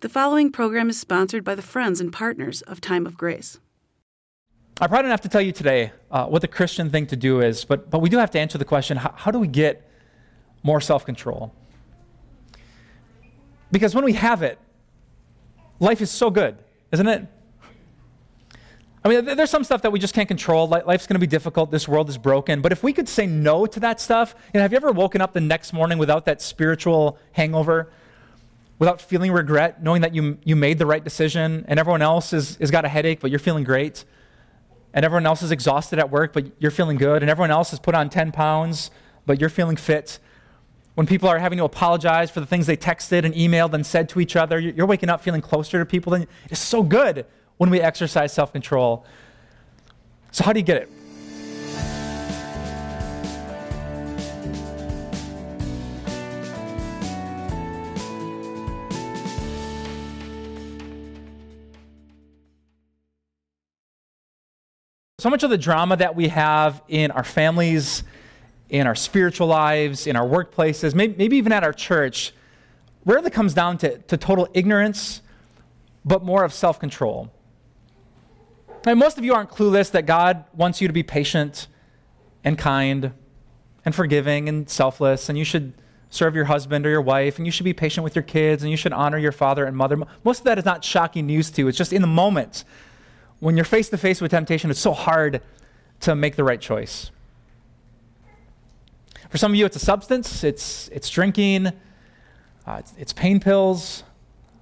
The following program is sponsored by the friends and partners of Time of Grace. I probably don't have to tell you today uh, what the Christian thing to do is, but, but we do have to answer the question how, how do we get more self control? Because when we have it, life is so good, isn't it? I mean, there's some stuff that we just can't control. Life's going to be difficult. This world is broken. But if we could say no to that stuff, you know, have you ever woken up the next morning without that spiritual hangover? Without feeling regret, knowing that you, you made the right decision, and everyone else has, has got a headache, but you're feeling great, and everyone else is exhausted at work, but you're feeling good, and everyone else has put on 10 pounds, but you're feeling fit. When people are having to apologize for the things they texted and emailed and said to each other, you're waking up feeling closer to people. Than, it's so good when we exercise self control. So, how do you get it? So much of the drama that we have in our families, in our spiritual lives, in our workplaces, maybe, maybe even at our church, rarely comes down to, to total ignorance, but more of self control. And most of you aren't clueless that God wants you to be patient and kind and forgiving and selfless, and you should serve your husband or your wife, and you should be patient with your kids, and you should honor your father and mother. Most of that is not shocking news to you. It's just in the moment when you're face to face with temptation, it's so hard to make the right choice. For some of you, it's a substance, it's, it's drinking, uh, it's, it's, pain pills.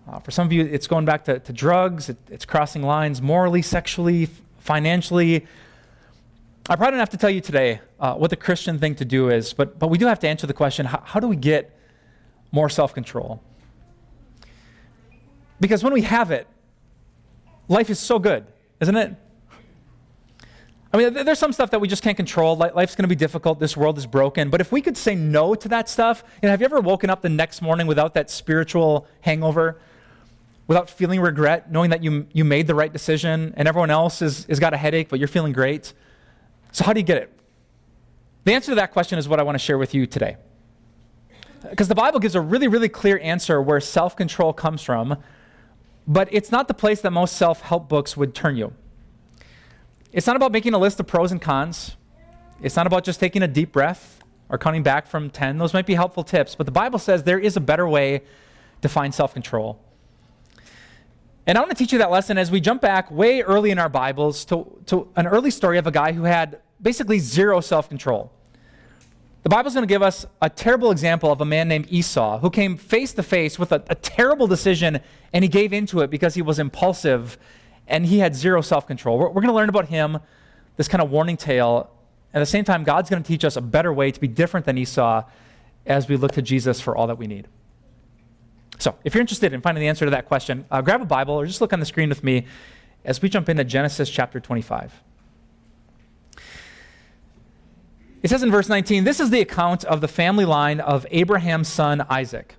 Uh, for some of you, it's going back to, to drugs, it, it's crossing lines morally, sexually, financially. I probably don't have to tell you today uh, what the Christian thing to do is, but, but we do have to answer the question how, how do we get more self control? Because when we have it, life is so good isn't it? I mean, there's some stuff that we just can't control. Life's going to be difficult. This world is broken. But if we could say no to that stuff, you know, have you ever woken up the next morning without that spiritual hangover, without feeling regret, knowing that you, you made the right decision and everyone else has, has got a headache, but you're feeling great? So, how do you get it? The answer to that question is what I want to share with you today. Because the Bible gives a really, really clear answer where self control comes from but it's not the place that most self help books would turn you. It's not about making a list of pros and cons. It's not about just taking a deep breath or cutting back from 10. Those might be helpful tips, but the Bible says there is a better way to find self control. And I want to teach you that lesson as we jump back way early in our Bibles to, to an early story of a guy who had basically zero self control. The Bible's going to give us a terrible example of a man named Esau who came face to face with a, a, terrible decision and he gave into it because he was impulsive and he had zero self control. We're, we're going to learn about him, this kind of warning tale. At the same time, God's going to teach us a better way to be different than Esau as we look to Jesus for all that we need. So, if you're interested in finding the answer to that question, uh, grab a Bible or just look on the screen with me as we jump into Genesis chapter 25. It says in verse 19 this is the account of the family line of Abraham's son Isaac.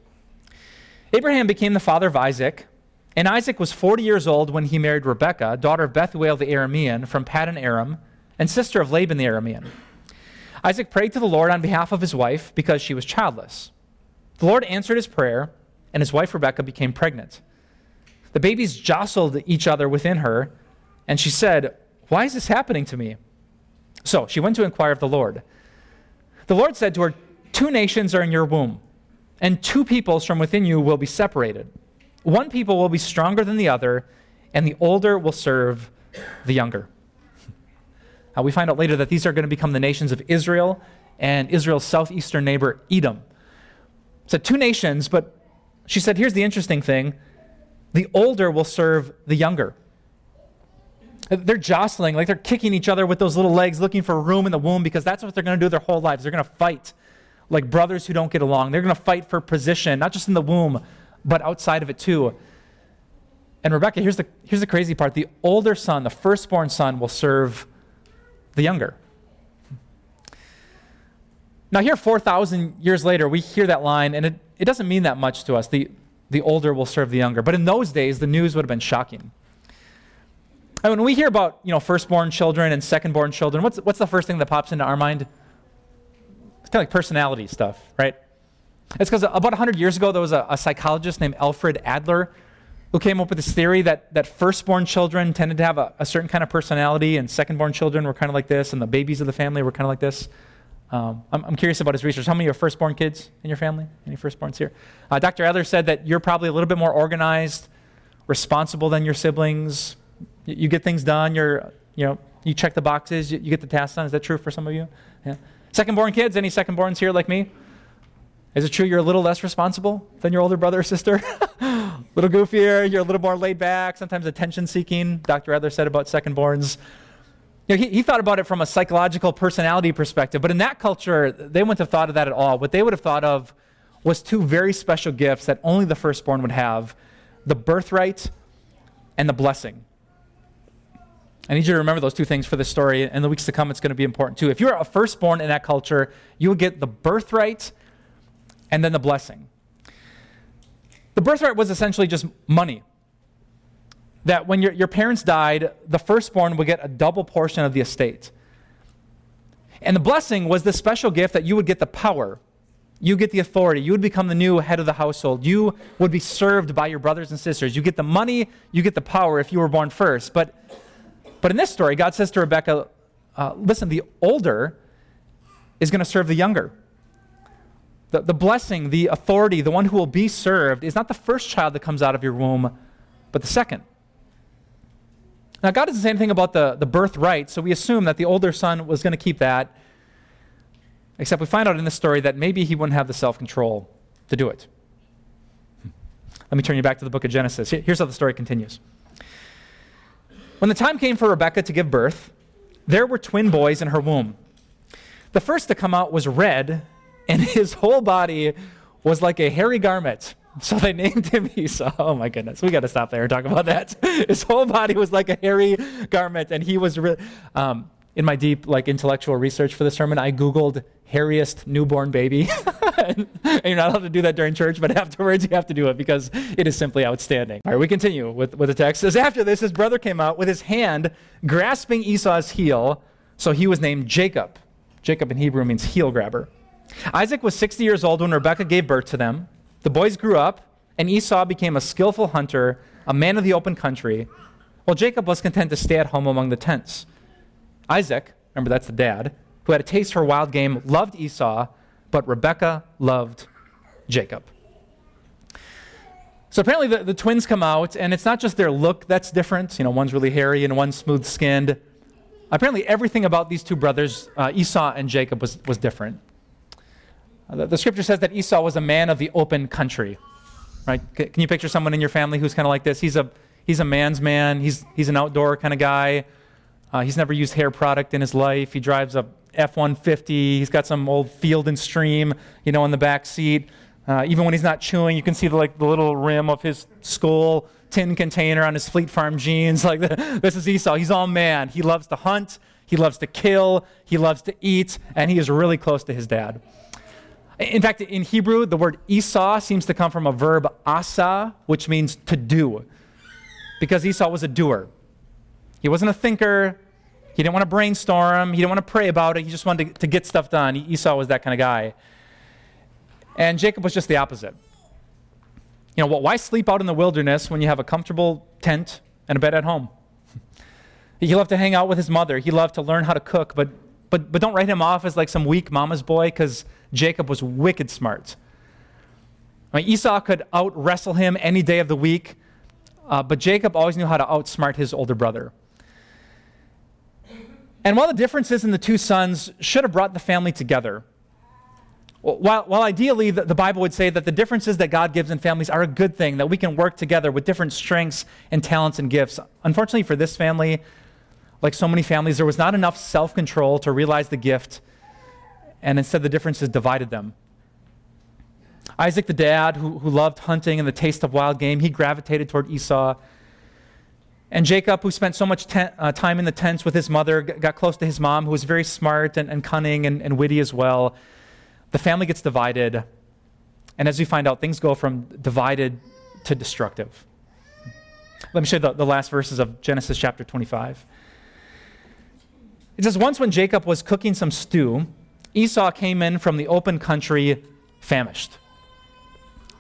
Abraham became the father of Isaac, and Isaac was 40 years old when he married Rebekah, daughter of Bethuel the Aramean from Paddan Aram, and sister of Laban the Aramean. Isaac prayed to the Lord on behalf of his wife because she was childless. The Lord answered his prayer, and his wife Rebekah became pregnant. The babies jostled each other within her, and she said, Why is this happening to me? So she went to inquire of the Lord. The Lord said to her, Two nations are in your womb, and two peoples from within you will be separated. One people will be stronger than the other, and the older will serve the younger. Uh, we find out later that these are going to become the nations of Israel and Israel's southeastern neighbor, Edom. So, two nations, but she said, here's the interesting thing the older will serve the younger. They're jostling, like they're kicking each other with those little legs, looking for room in the womb because that's what they're going to do their whole lives. They're going to fight like brothers who don't get along. They're going to fight for position, not just in the womb, but outside of it too. And Rebecca, here's the, here's the crazy part the older son, the firstborn son, will serve the younger. Now, here, 4,000 years later, we hear that line, and it, it doesn't mean that much to us. The, the older will serve the younger. But in those days, the news would have been shocking. And when we hear about, you know, firstborn children and secondborn children, what's, what's the first thing that pops into our mind? It's kind of like personality stuff, right? It's because about 100 years ago, there was a, a, psychologist named Alfred Adler who came up with this theory that, that firstborn children tended to have a, a certain kind of personality, and secondborn children were kind of like this, and the babies of the family were kind of like this. Um, I'm, I'm, curious about his research. How many are firstborn kids in your family? Any firstborns here? Uh, Dr. Adler said that you're probably a little bit more organized, responsible than your siblings. You, get things done. You're, you know, you check the boxes. You, get the tasks done. Is that true for some of you? Yeah. Secondborn kids. Any second-borns here like me? Is it true you're a little less responsible than your older brother or sister? a little goofier, you're a little more laid back, sometimes attention seeking. Dr. Adler said about secondborns. You know, he, he thought about it from a psychological personality perspective, but in that culture, they wouldn't have thought of that at all. What they would have thought of was two very special gifts that only the firstborn would have the birthright and the blessing. I need you to remember those two things for this story. In the weeks to come, it's going to be important too. If you're a firstborn in that culture, you would get the birthright and then the blessing. The birthright was essentially just money. That when your, your parents died, the firstborn would get a double portion of the estate. And the blessing was the special gift that you would get the power. You get the authority. You would become the new head of the household. You would be served by your brothers and sisters. You get the money, you get the power if you were born first. But, but in this story, God says to Rebecca, uh, listen, the older is going to serve the younger. The, the blessing, the authority, the one who will be served is not the first child that comes out of your womb, but the second. Now, God doesn't say anything about the, the birthright, so we assume that the older son was going to keep that, except we find out in this story that maybe he wouldn't have the self control to do it. Let me turn you back to the book of Genesis. Here's how the story continues. When the time came for Rebekah to give birth, there were twin boys in her womb. The first to come out was red and his whole body was like a hairy garment. So they named him Esau. Oh my goodness, we got to stop there and talk about that. His whole body was like a hairy garment, and he was. Re- um, in my deep like intellectual research for the sermon, I googled hairiest newborn baby. and you're not allowed to do that during church, but afterwards you have to do it because it is simply outstanding. All right, we continue with, with the text. It says, After this, his brother came out with his hand grasping Esau's heel, so he was named Jacob. Jacob in Hebrew means heel grabber. Isaac was 60 years old when Rebekah gave birth to them. The boys grew up, and Esau became a skillful hunter, a man of the open country, while Jacob was content to stay at home among the tents. Isaac, remember that's the dad, who had a taste for wild game, loved Esau, but Rebekah loved Jacob. So apparently the, the twins come out, and it's not just their look that's different. You know, one's really hairy and one's smooth skinned. Apparently, everything about these two brothers, uh, Esau and Jacob, was, was different. The, the, scripture says that Esau was a man of the open country. Right? C- can you picture someone in your family who's kind of like this? He's a, he's a man's man, he's, he's an outdoor kind of guy. Uh, he's never used hair product in his life. He drives a F 150. He's got some old field and stream, you know, in the back seat. Uh, even when he's not chewing, you can see the, like, the little rim of his Skoal tin container on his Fleet Farm jeans. Like, this is Esau. He's all man. He loves to hunt, he loves to kill, he loves to eat, and he is really close to his dad. In fact, in Hebrew, the word Esau seems to come from a verb asa, which means to do, because Esau was a doer. He wasn't a thinker. He didn't want to brainstorm. He didn't want to pray about it. He just wanted to, to get stuff done. Esau was that kind of guy. And Jacob was just the opposite. You know, why sleep out in the wilderness when you have a comfortable tent and a bed at home? He loved to hang out with his mother. He loved to learn how to cook, but, but, but don't write him off as like some weak mama's boy because Jacob was wicked smart. I mean, Esau could out wrestle him any day of the week, uh, but Jacob always knew how to outsmart his older brother. And while the differences in the two sons should have brought the family together, while, while ideally the, the, Bible would say that the differences that God gives in families are a good thing, that we can work together with different strengths and talents and gifts, unfortunately for this family, like so many families, there was not enough self control to realize the gift and instead the differences divided them. Isaac, the dad, who, who loved hunting and the taste of wild game, he gravitated toward Esau. And Jacob, who spent so much uh, time in the tents with his mother, got close to his mom, who was very smart and, and cunning and, and witty as well. The family gets divided. And as we find out, things go from divided to destructive. Let me show you the, the last verses of Genesis chapter 25. It says, Once when Jacob was cooking some stew, Esau came in from the open country famished.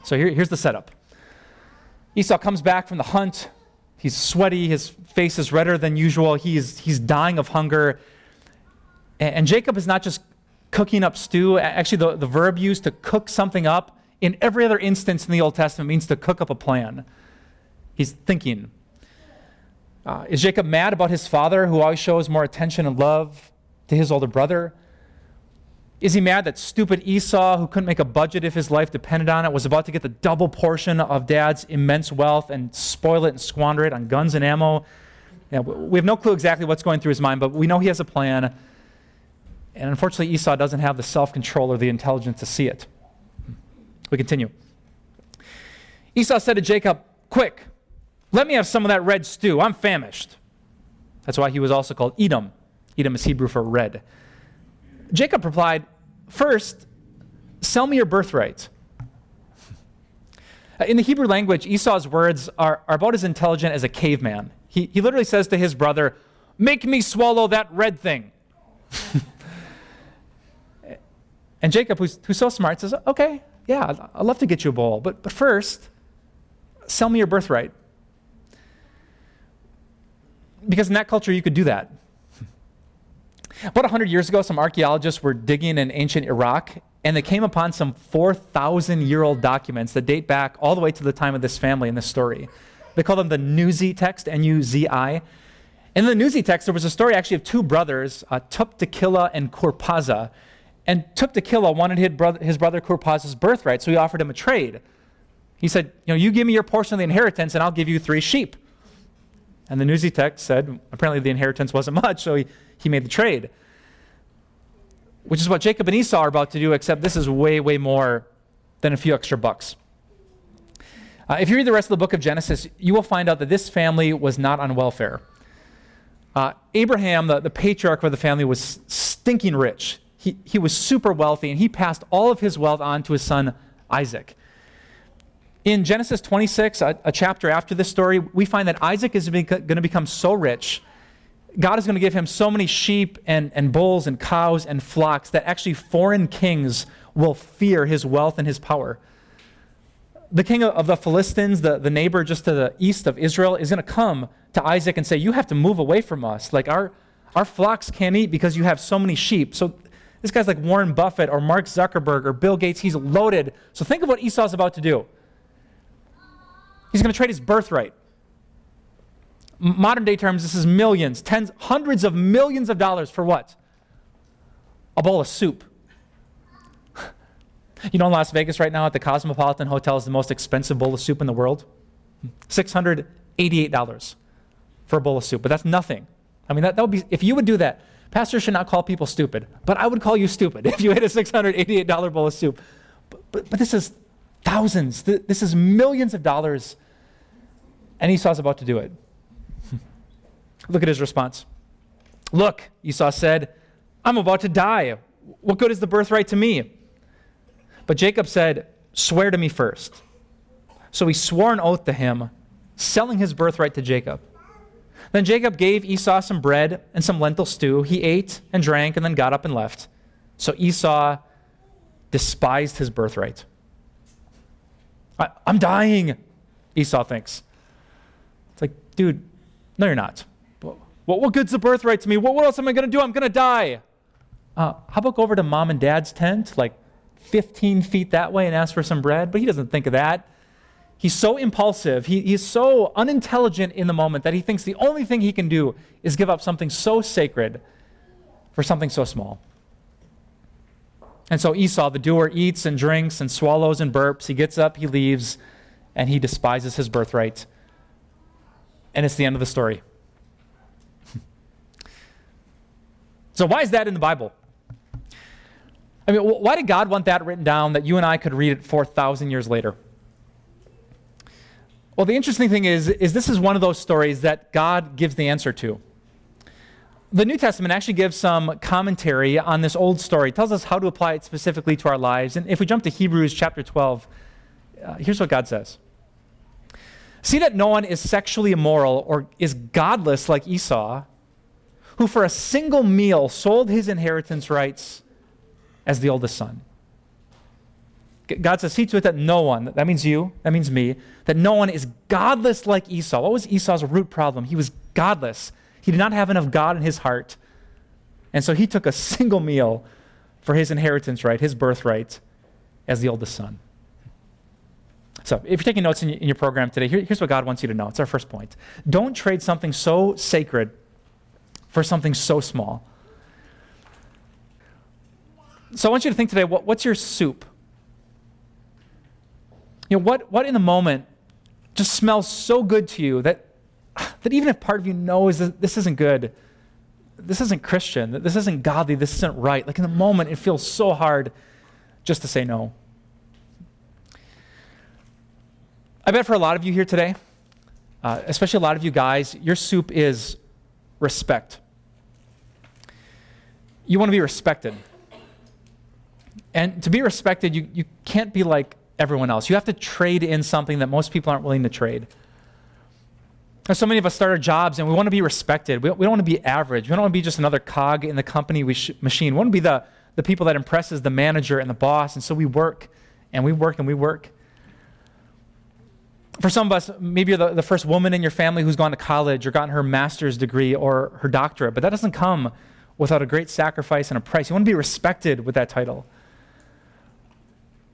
So here, here's the setup. Esau comes back from the hunt. He's sweaty. His face is redder than usual. He's, he's dying of hunger. And, and Jacob is not just cooking up stew. Actually, the, the verb used to cook something up in every other instance in the Old Testament means to cook up a plan. He's thinking. Uh, is Jacob mad about his father, who always shows more attention and love to his older brother? Is he mad that stupid Esau, who couldn't make a budget if his life depended on it, was about to get the double portion of dad's immense wealth and spoil it and squander it on guns and ammo? We have no clue exactly what's going through his mind, but we know he has a plan. And unfortunately, Esau doesn't have the self control or the intelligence to see it. We continue. Esau said to Jacob, Quick, let me have some of that red stew. I'm famished. That's why he was also called Edom. Edom is Hebrew for red. Jacob replied, First, sell me your birthright. Uh, in the Hebrew language, Esau's words are, are about as intelligent as a caveman. He, he literally says to his brother, Make me swallow that red thing. and Jacob, who's, who's so smart, says, Okay, yeah, I'd love to get you a bowl, but, but first, sell me your birthright. Because in that culture, you could do that. About 100 years ago, some archaeologists were digging in ancient Iraq, and they came upon some 4,000 year old documents that date back all the way to the time of this family in this story. They call them the Nuzi text, N U Z I. In the Nuzi text, there was a story actually of two brothers, uh, Tuptakila and Kurpaza. And Tuptakila wanted his brother, his brother Kurpaza's birthright, so he offered him a trade. He said, You know, you give me your portion of the inheritance, and I'll give you three sheep. And the Nuzi text said, apparently the inheritance wasn't much, so he, he made the trade. Which is what Jacob and Esau are about to do, except this is way, way more than a few extra bucks. Uh, if you read the rest of the book of Genesis, you will find out that this family was not on welfare. Uh, Abraham, the, the patriarch of the family, was stinking rich. He, he was super wealthy, and he passed all of his wealth on to his son Isaac. In Genesis 26, a, a chapter after this story, we find that Isaac is going to become so rich. God is going to give him so many sheep and, and bulls and cows and flocks that actually foreign kings will fear his wealth and his power. The king of the Philistines, the, the neighbor just to the east of Israel, is going to come to Isaac and say, You have to move away from us. Like our, our flocks can't eat because you have so many sheep. So this guy's like Warren Buffett or Mark Zuckerberg or Bill Gates. He's loaded. So think of what Esau's about to do. He's going to trade his birthright. Modern day terms, this is millions, tens, hundreds of millions of dollars for what? A bowl of soup. You know, in Las Vegas right now at the Cosmopolitan Hotel is the most expensive bowl of soup in the world. $688 for a bowl of soup, but that's nothing. I mean, that, that would be, if you would do that, pastors should not call people stupid, but I would call you stupid if you ate a $688 bowl of soup. But, but, but this is thousands, this is millions of dollars and Esau's about to do it. Look at his response. Look, Esau said, I'm about to die. What good is the birthright to me? But Jacob said, Swear to me first. So he swore an oath to him, selling his birthright to Jacob. Then Jacob gave Esau some bread and some lentil stew. He ate and drank and then got up and left. So Esau despised his birthright. I, am dying, Esau thinks dude, no, you're not. What, what good's the birthright to me? What, what else am I going to do? I'm going to die. Uh, how about go over to mom and dad's tent, like 15 feet that way, and ask for some bread? But he doesn't think of that. He's so impulsive. He, he's so unintelligent in the moment that he thinks the only thing he can do is give up something so sacred for something so small. And so Esau, the doer, eats and drinks and swallows and burps. He gets up, he leaves, and he despises his birthright and it's the end of the story. so, why is that in the Bible? I mean, why did God want that written down that you and I could read it 4,000 years later? Well, the interesting thing is, is this is one of those stories that God gives the answer to. The New Testament actually gives some commentary on this old story. It tells us how to apply it specifically to our lives. And if we jump to Hebrews chapter 12, uh, here's what God says. See that no one is sexually immoral or is godless like Esau, who for a single meal sold his inheritance rights as the oldest son. God says, see to it that no one, that means you, that means me, that no one is godless like Esau. What was Esau's root problem? He was godless. He did not have enough God in his heart. And so he took a single meal for his inheritance right, his birthright, as the oldest son. So, if you're taking notes in, your program today, here, here's what God wants you to know. It's our first point. Don't trade something so sacred for something so small. So, I want you to think today what, what's your soup? You know, what, what in the moment just smells so good to you that, that even if part of you knows that this isn't good, this isn't Christian, this isn't godly, this isn't right, like in the moment it feels so hard just to say no. I bet for a lot of you here today, uh, especially a lot of you guys, your soup is respect. You want to be respected. And to be respected, you, you can't be like everyone else. You have to trade in something that most people aren't willing to trade. So many of us start our jobs and we want to be respected. We we don't want to be average. We don't want to be just another cog in the company sh- machine. We want to be the, the people that impresses the manager and the boss. And so we work and we work and we work. For some of us, maybe you're the, the first woman in your family who's gone to college or gotten her master's degree or her doctorate, but that doesn't come without a great sacrifice and a price. You want to be respected with that title.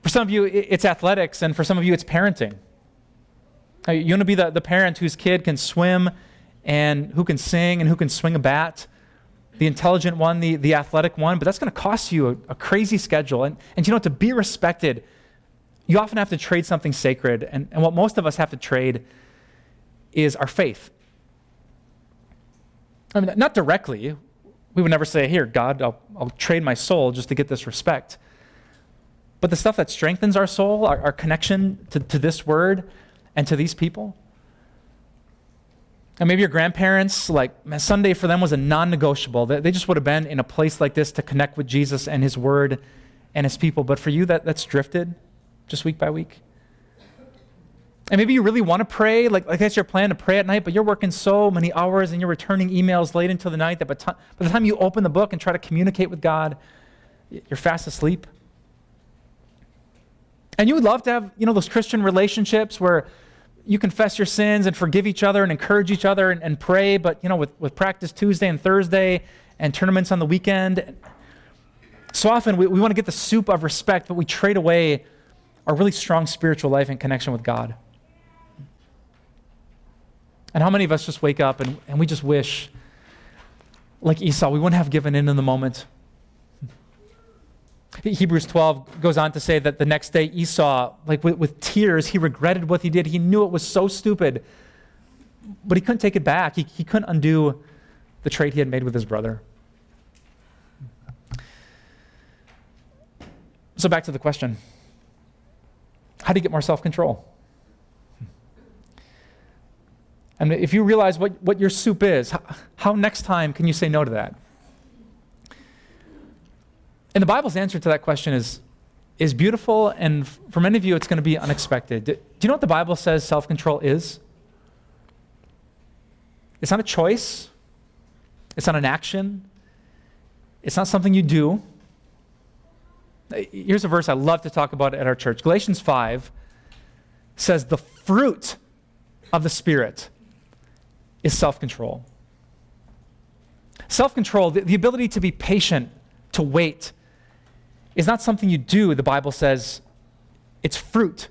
For some of you, it's athletics, and for some of you, it's parenting. You want to be the, the parent whose kid can swim and who can sing and who can swing a bat, the intelligent one, the, the athletic one, but that's going to cost you a, a crazy schedule. And, and you know, to be respected, you often have to trade something sacred. And, and what most of us have to trade is our faith. I mean, not directly. We would never say, Here, God, I'll, I'll trade my soul just to get this respect. But the stuff that strengthens our soul, our, our connection to, to this word and to these people. And maybe your grandparents, like Sunday for them was a non negotiable. They, they just would have been in a place like this to connect with Jesus and his word and his people. But for you, that, that's drifted just week by week? And maybe you really want to pray, like, like that's your plan to pray at night, but you're working so many hours and you're returning emails late into the night that by, t- by the time you open the book and try to communicate with God, you're fast asleep. And you would love to have, you know, those Christian relationships where you confess your sins and forgive each other and encourage each other and, and pray, but, you know, with, with practice Tuesday and Thursday and tournaments on the weekend. So often we, we want to get the soup of respect, but we trade away our really strong spiritual life and connection with God. And how many of us just wake up and, and we just wish, like Esau, we wouldn't have given in in the moment? Hebrews 12 goes on to say that the next day Esau, like with, with, tears, he regretted what he did. He knew it was so stupid, but he couldn't take it back. He, he couldn't undo the trade he had made with his brother. So, back to the question how do you get more self control? And if you realize what, what your soup is, how, how next time can you say no to that? And the Bible's answer to that question is, is beautiful, and for many of you, it's going to be unexpected. Do, do you know what the Bible says self control is? It's not a choice, it's not an action, it's not something you do. Here's a verse I love to talk about at our church. Galatians 5 says, The fruit of the Spirit is self control. Self control, the, the ability to be patient, to wait, is not something you do, the Bible says, it's fruit.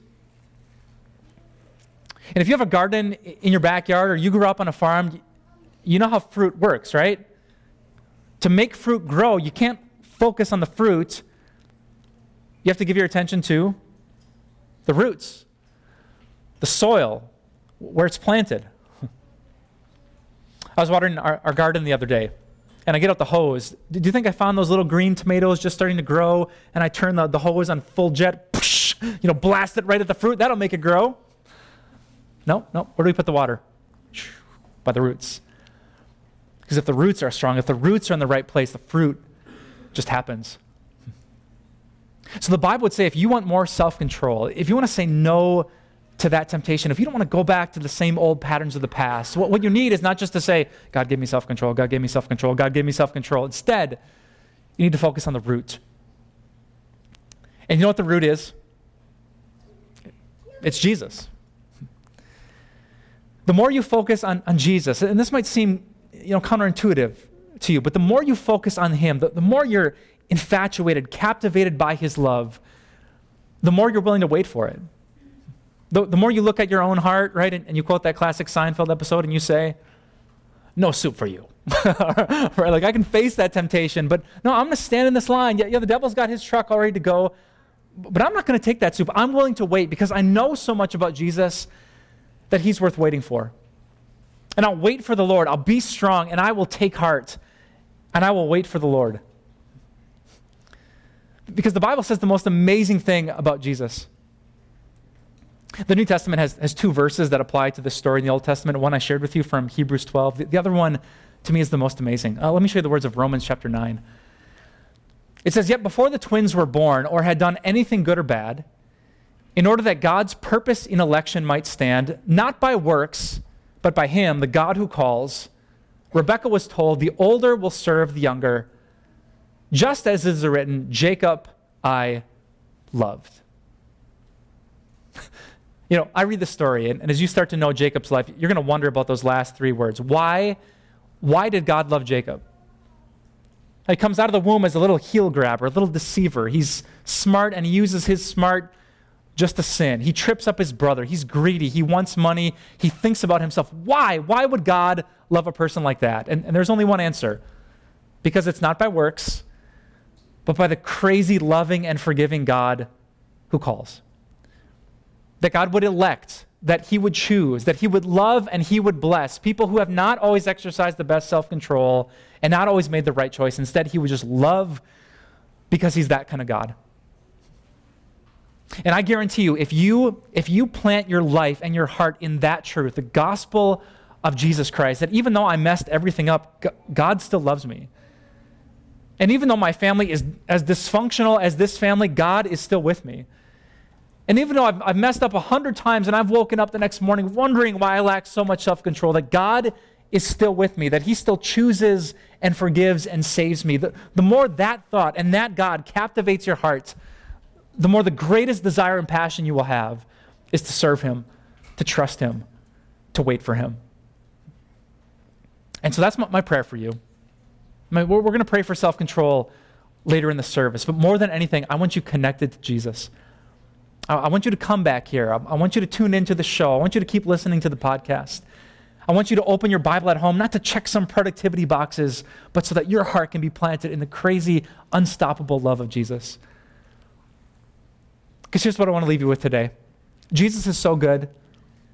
And if you have a garden in your backyard or you grew up on a farm, you know how fruit works, right? To make fruit grow, you can't focus on the fruit you have to give your attention to the roots, the soil, where it's planted. I was watering our, our, garden the other day, and I get out the hose. Do you think I found those little green tomatoes just starting to grow, and I turn the, the hose on full jet, you know, blast it right at the fruit? That'll make it grow. No, no. Where do we put the water? By the roots. Because if the roots are strong, if the roots are in the right place, the fruit just happens. So the Bible would say if you want more self control, if you want to say no to that temptation, if you don't want to go back to the same old patterns of the past, what, what you need is not just to say, God, give me self control, God, give me self control, God, give me self control. Instead, you need to focus on the root. And you know what the root is? It's Jesus. The more you focus on, on Jesus, and this might seem you know, counterintuitive to you, but the more you focus on Him, the, the more you're infatuated, captivated by His love, the more you're willing to wait for it. The, the more you look at your own heart, right, and, and you quote that classic Seinfeld episode and you say, No soup for you. right? Like I can face that temptation, but no, I'm going to stand in this line. Yeah, yeah, the devil's got his truck all ready to go, but I'm not going to take that soup. I'm willing to wait because I know so much about Jesus that he's worth waiting for. And I'll wait for the Lord. I'll be strong and I will take heart and I will wait for the Lord. Because the Bible says the most amazing thing about Jesus. The New Testament has, has two verses that apply to this story in the Old Testament. One I shared with you from Hebrews 12. The, the other one, to me, is the most amazing. Uh, let me show you the words of Romans chapter 9. It says, Yet before the twins were born or had done anything good or bad, in order that God's purpose in election might stand, not by works, but by Him, the God who calls, Rebekah was told, The older will serve the younger, just as is written, Jacob I loved. you know, I read the story, and, and as you start to know Jacob's life, you're going to wonder about those last three words. Why, why did God love Jacob? He comes out of the womb as a little heel grabber, a little deceiver. He's smart and he uses his smart just to sin. He trips up his brother. He's greedy. He wants money. He thinks about himself. Why? Why would God love a person like that? And, and there's only one answer because it's not by works, but by the crazy, loving, and forgiving God who calls. That God would elect, that He would choose, that He would love and He would bless people who have not always exercised the best self control and not always made the right choice. Instead, He would just love because He's that kind of God. And I guarantee you, if you if you plant your life and your heart in that truth, the gospel of Jesus Christ, that even though I messed everything up, God still loves me. And even though my family is as dysfunctional as this family, God is still with me. And even though I've, I've messed up a hundred times and I've woken up the next morning wondering why I lack so much self control, that God is still with me, that He still chooses and forgives and saves me. The, the more that thought and that God captivates your heart, the more the greatest desire and passion you will have is to serve Him, to trust Him, to wait for Him. And so that's my, prayer for you. We're, we're going to pray for self control later in the service, but more than anything, I want you connected to Jesus. I, I want you to come back here. I, I want you to tune into the show. I want you to keep listening to the podcast. I want you to open your Bible at home, not to check some productivity boxes, but so that your heart can be planted in the crazy, unstoppable love of Jesus. Because here's what I want to leave you with today Jesus is so good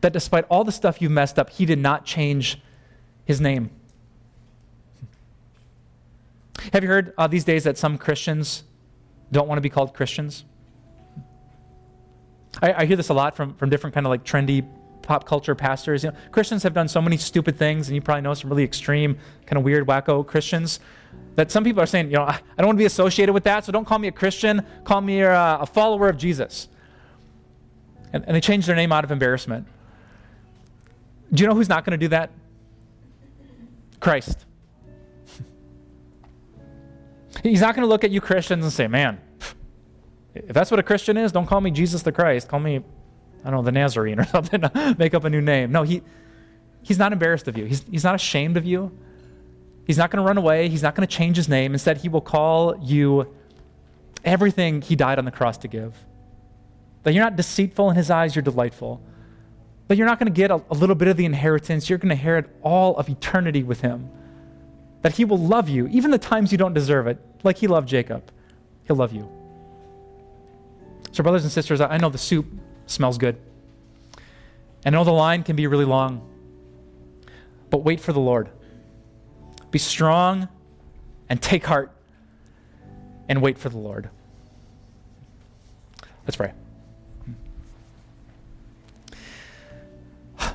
that despite all the stuff you've messed up, he did not change his name. Have you heard uh, these days that some Christians don't want to be called Christians? I, I hear this a lot from, from different kind of like trendy pop culture pastors. You know, Christians have done so many stupid things, and you probably know some really extreme, kind of weird, wacko Christians that some people are saying, you know, I don't want to be associated with that, so don't call me a Christian, call me a, a follower of Jesus. And, and they change their name out of embarrassment. Do you know who's not going to do that? Christ. He's not going to look at you Christians and say, man, if that's what a Christian is, don't call me Jesus the Christ. Call me, I don't know, the Nazarene or something. Make up a new name. No, he, he's not embarrassed of you. He's, he's not ashamed of you. He's not going to run away. He's not going to change his name. Instead, he will call you everything he died on the cross to give. That you're not deceitful in his eyes, you're delightful. That you're not going to get a, a little bit of the inheritance, you're going to inherit all of eternity with him. That he will love you, even the times you don't deserve it, like he loved Jacob. He'll love you. So, brothers and sisters, I know the soup smells good. And I know the line can be really long. But wait for the Lord. Be strong and take heart and wait for the Lord. Let's pray.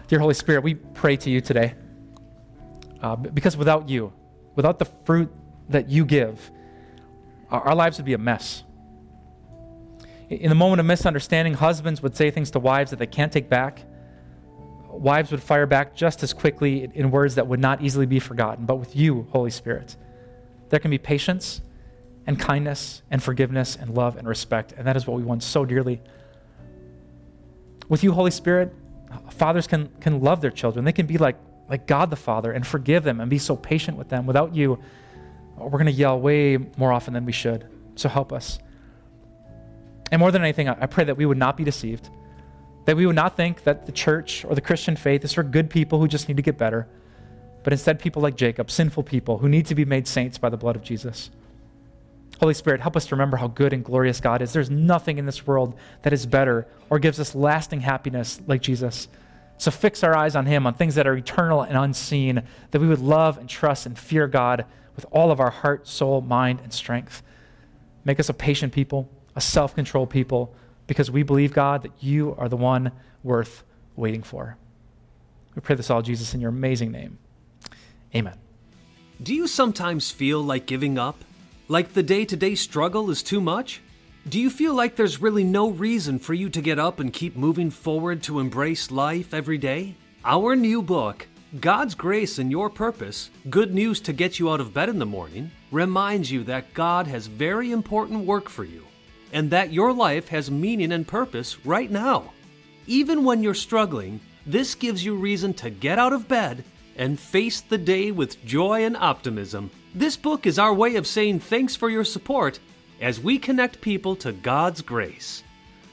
Dear Holy Spirit, we pray to you today uh, because without you, without the fruit that you give, our, lives would be a mess. In the moment of misunderstanding, husbands would say things to wives that they can't take back wives would fire back just as quickly in words that would not easily be forgotten. But with you, Holy Spirit, there can be patience and kindness and forgiveness and love and respect. And that is what we want so dearly. With you, Holy Spirit, fathers can, can love their children. They can be like, like God the Father and forgive them and be so patient with them. Without you, we're going to yell way more often than we should. So help us. And more than anything, I pray that we would not be deceived, that we would not think that the church or the Christian faith is for good people who just need to get better, but instead people like Jacob, sinful people who need to be made saints by the blood of Jesus. Holy Spirit, help us to remember how good and glorious God is. There's nothing in this world that is better or gives us lasting happiness like Jesus. So fix our eyes on Him, on things that are eternal and unseen, that we would love and trust and fear God with all of our heart, soul, mind, and strength. Make us a patient people, a self controlled people, because we believe, God, that you are the one worth waiting for. We pray this all, Jesus, in your amazing name. Amen. Do you sometimes feel like giving up? Like the day to day struggle is too much? Do you feel like there's really no reason for you to get up and keep moving forward to embrace life every day? Our new book, God's Grace and Your Purpose Good News to Get You Out of Bed in the Morning, reminds you that God has very important work for you and that your life has meaning and purpose right now. Even when you're struggling, this gives you reason to get out of bed and face the day with joy and optimism. This book is our way of saying thanks for your support as we connect people to God's grace.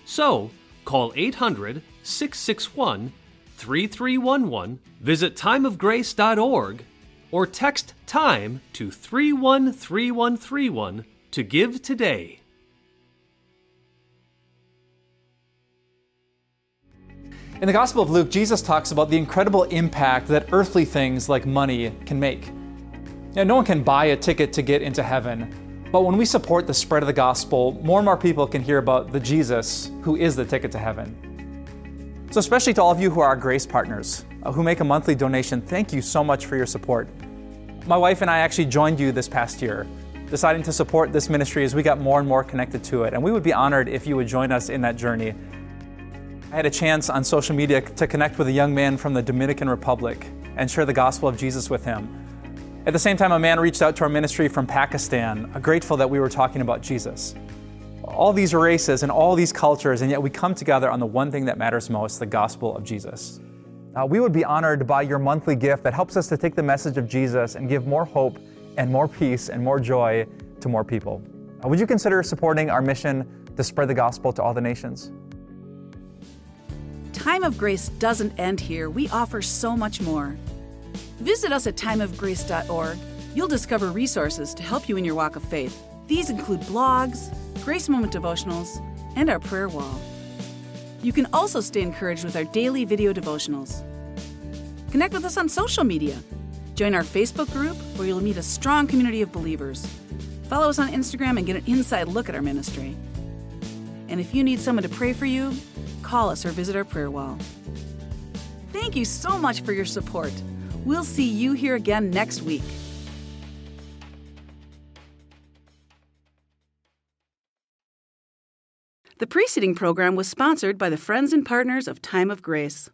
So, call 800 661 3311, visit timeofgrace.org, or text TIME to 313131 to give today. In the Gospel of Luke, Jesus talks about the incredible impact that earthly things like money can make. Now, no one can buy a ticket to get into heaven, but when we support the spread of the gospel, more and more people can hear about the Jesus who is the ticket to heaven. So, especially to all of you who are our grace partners, uh, who make a monthly donation, thank you so much for your support. My wife and I actually joined you this past year, deciding to support this ministry as we got more and more connected to it, and we would be honored if you would join us in that journey. I had a chance on social media to connect with a young man from the Dominican Republic and share the gospel of Jesus with him. At the same time, a man reached out to our ministry from Pakistan, grateful that we were talking about Jesus. All these races and all these cultures, and yet we come together on the one thing that matters most the gospel of Jesus. Uh, we would be honored by your monthly gift that helps us to take the message of Jesus and give more hope and more peace and more joy to more people. Uh, would you consider supporting our mission to spread the gospel to all the nations? Time of Grace doesn't end here. We offer so much more. Visit us at timeofgrace.org. You'll discover resources to help you in your walk of faith. These include blogs, Grace Moment devotionals, and our prayer wall. You can also stay encouraged with our daily video devotionals. Connect with us on social media. Join our Facebook group where you'll meet a strong community of believers. Follow us on Instagram and get an inside look at our ministry. And if you need someone to pray for you, call us or visit our prayer wall. Thank you so much for your support. We'll see you here again next week. The preceding program was sponsored by the friends and partners of Time of Grace.